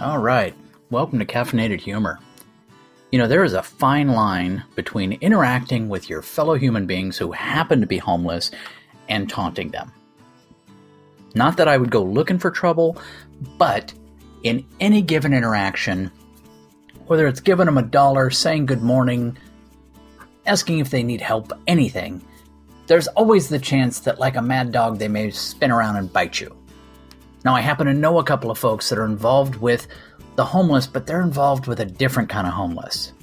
All right. Welcome to Caffeinated Humor. You know, there is a fine line between interacting with your fellow human beings who happen to be homeless and taunting them. Not that I would go looking for trouble, but in any given interaction, whether it's giving them a dollar, saying good morning, asking if they need help, anything, there's always the chance that, like a mad dog, they may spin around and bite you. Now, I happen to know a couple of folks that are involved with the homeless, but they're involved with a different kind of homeless.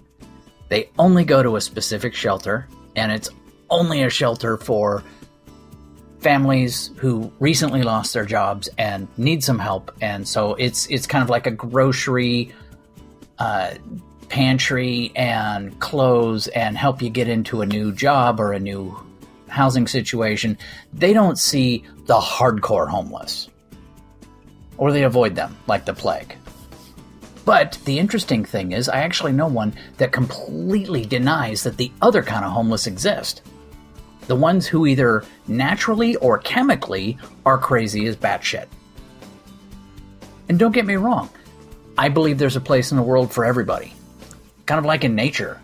They only go to a specific shelter, and it's only a shelter for families who recently lost their jobs and need some help. And so it's it's kind of like a grocery uh, pantry and clothes and help you get into a new job or a new housing situation. They don't see the hardcore homeless, or they avoid them like the plague. But the interesting thing is, I actually know one that completely denies that the other kind of homeless exist. The ones who either naturally or chemically are crazy as batshit. And don't get me wrong, I believe there's a place in the world for everybody. Kind of like in nature.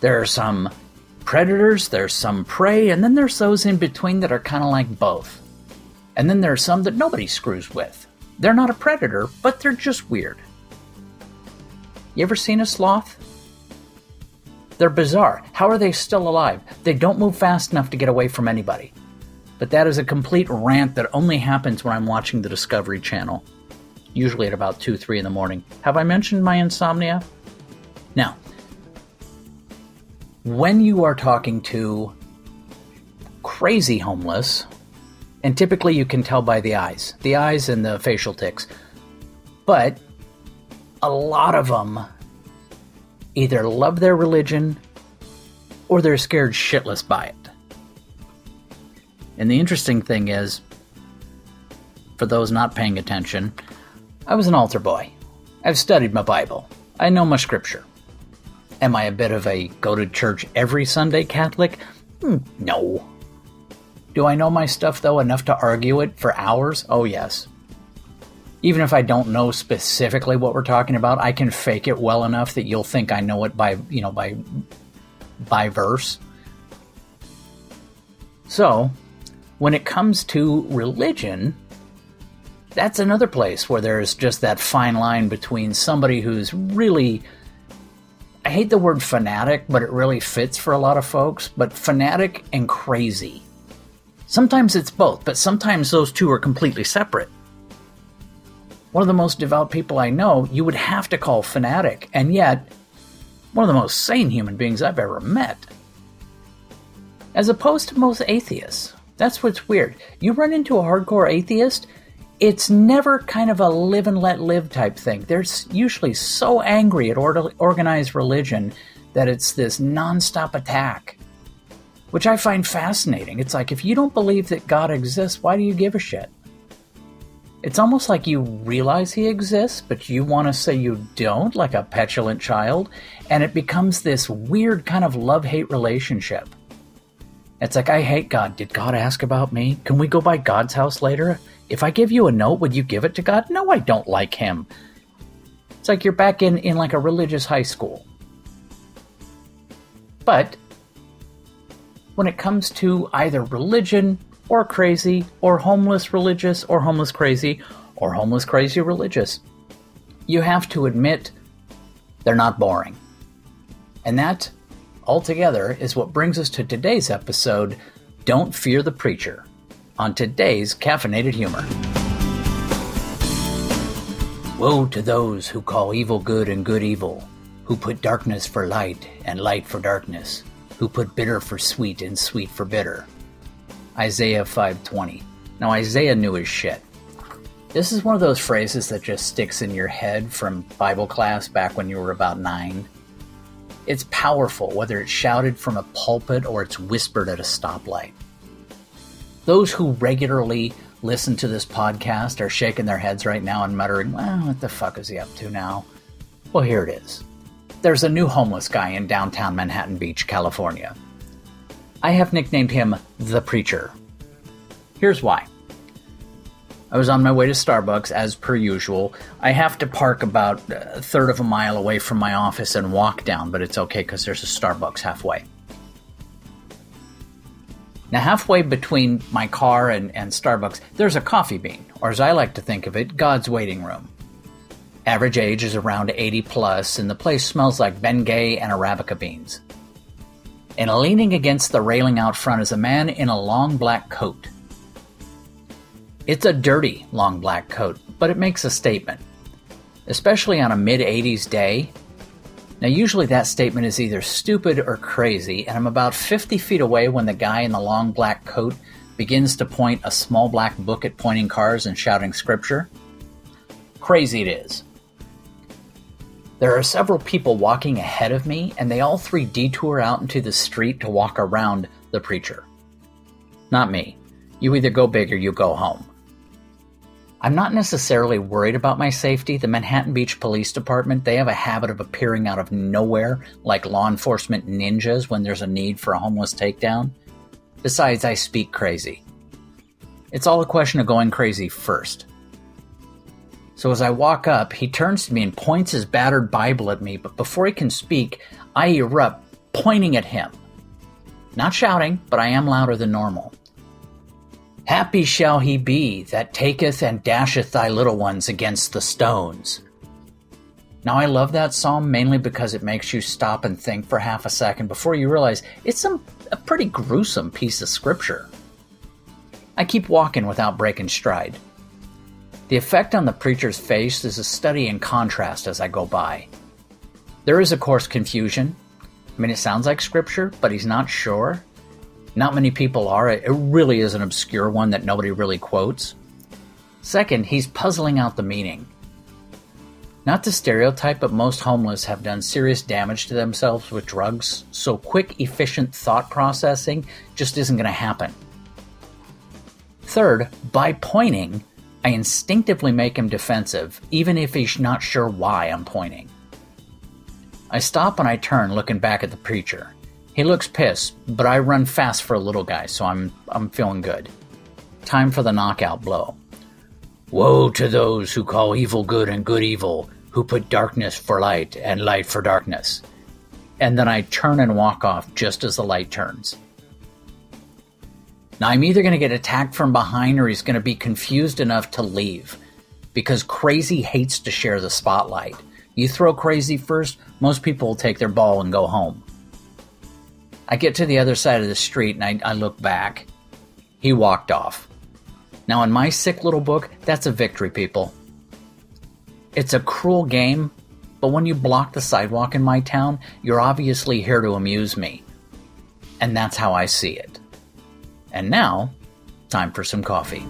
There are some predators, there's some prey, and then there's those in between that are kind of like both. And then there are some that nobody screws with. They're not a predator, but they're just weird. You ever seen a sloth? They're bizarre. How are they still alive? They don't move fast enough to get away from anybody. But that is a complete rant that only happens when I'm watching the Discovery Channel, usually at about 2 3 in the morning. Have I mentioned my insomnia? Now, when you are talking to crazy homeless, and typically you can tell by the eyes, the eyes and the facial tics, but a lot of them either love their religion or they're scared shitless by it. And the interesting thing is, for those not paying attention, I was an altar boy. I've studied my Bible. I know my scripture. Am I a bit of a go to church every Sunday Catholic? Hmm, no. Do I know my stuff, though, enough to argue it for hours? Oh, yes even if I don't know specifically what we're talking about, I can fake it well enough that you'll think I know it by, you know, by by verse. So, when it comes to religion, that's another place where there's just that fine line between somebody who's really I hate the word fanatic, but it really fits for a lot of folks, but fanatic and crazy. Sometimes it's both, but sometimes those two are completely separate one of the most devout people I know, you would have to call fanatic, and yet, one of the most sane human beings I've ever met. As opposed to most atheists. That's what's weird. You run into a hardcore atheist, it's never kind of a live and let live type thing. They're usually so angry at or- organized religion that it's this nonstop attack, which I find fascinating. It's like if you don't believe that God exists, why do you give a shit? It's almost like you realize he exists, but you want to say you don't, like a petulant child, and it becomes this weird kind of love hate relationship. It's like, I hate God. Did God ask about me? Can we go by God's house later? If I give you a note, would you give it to God? No, I don't like him. It's like you're back in, in like a religious high school. But when it comes to either religion or crazy, or homeless religious, or homeless crazy, or homeless crazy religious. You have to admit they're not boring. And that, altogether, is what brings us to today's episode Don't Fear the Preacher, on today's Caffeinated Humor. Woe to those who call evil good and good evil, who put darkness for light and light for darkness, who put bitter for sweet and sweet for bitter Isaiah 5:20. Now Isaiah knew his shit. This is one of those phrases that just sticks in your head from Bible class back when you were about 9. It's powerful whether it's shouted from a pulpit or it's whispered at a stoplight. Those who regularly listen to this podcast are shaking their heads right now and muttering, well, what the fuck is he up to now? Well, here it is. There's a new homeless guy in downtown Manhattan Beach, California. I have nicknamed him the Preacher. Here's why. I was on my way to Starbucks as per usual. I have to park about a third of a mile away from my office and walk down, but it's okay because there's a Starbucks halfway. Now, halfway between my car and, and Starbucks, there's a coffee bean, or as I like to think of it, God's waiting room. Average age is around 80 plus, and the place smells like Bengay and Arabica beans. And leaning against the railing out front is a man in a long black coat. It's a dirty long black coat, but it makes a statement. Especially on a mid 80s day, now, usually that statement is either stupid or crazy, and I'm about 50 feet away when the guy in the long black coat begins to point a small black book at pointing cars and shouting scripture. Crazy it is. There are several people walking ahead of me, and they all three detour out into the street to walk around the preacher. Not me. You either go big or you go home. I'm not necessarily worried about my safety. The Manhattan Beach Police Department, they have a habit of appearing out of nowhere like law enforcement ninjas when there's a need for a homeless takedown. Besides, I speak crazy. It's all a question of going crazy first. So as I walk up, he turns to me and points his battered Bible at me, but before he can speak, I erupt, pointing at him. Not shouting, but I am louder than normal. Happy shall he be that taketh and dasheth thy little ones against the stones. Now, I love that psalm mainly because it makes you stop and think for half a second before you realize it's a, a pretty gruesome piece of scripture. I keep walking without breaking stride. The effect on the preacher's face is a study in contrast as I go by. There is, of course, confusion. I mean, it sounds like scripture, but he's not sure. Not many people are. It really is an obscure one that nobody really quotes. Second, he's puzzling out the meaning. Not to stereotype, but most homeless have done serious damage to themselves with drugs, so quick, efficient thought processing just isn't going to happen. Third, by pointing, I instinctively make him defensive, even if he's not sure why I'm pointing. I stop and I turn, looking back at the preacher. He looks pissed, but I run fast for a little guy, so I'm I'm feeling good. Time for the knockout blow. Woe to those who call evil good and good evil, who put darkness for light and light for darkness. And then I turn and walk off just as the light turns. Now I'm either going to get attacked from behind or he's going to be confused enough to leave. Because crazy hates to share the spotlight. You throw crazy first, most people will take their ball and go home. I get to the other side of the street and I, I look back. He walked off. Now, in my sick little book, that's a victory, people. It's a cruel game, but when you block the sidewalk in my town, you're obviously here to amuse me. And that's how I see it. And now, time for some coffee.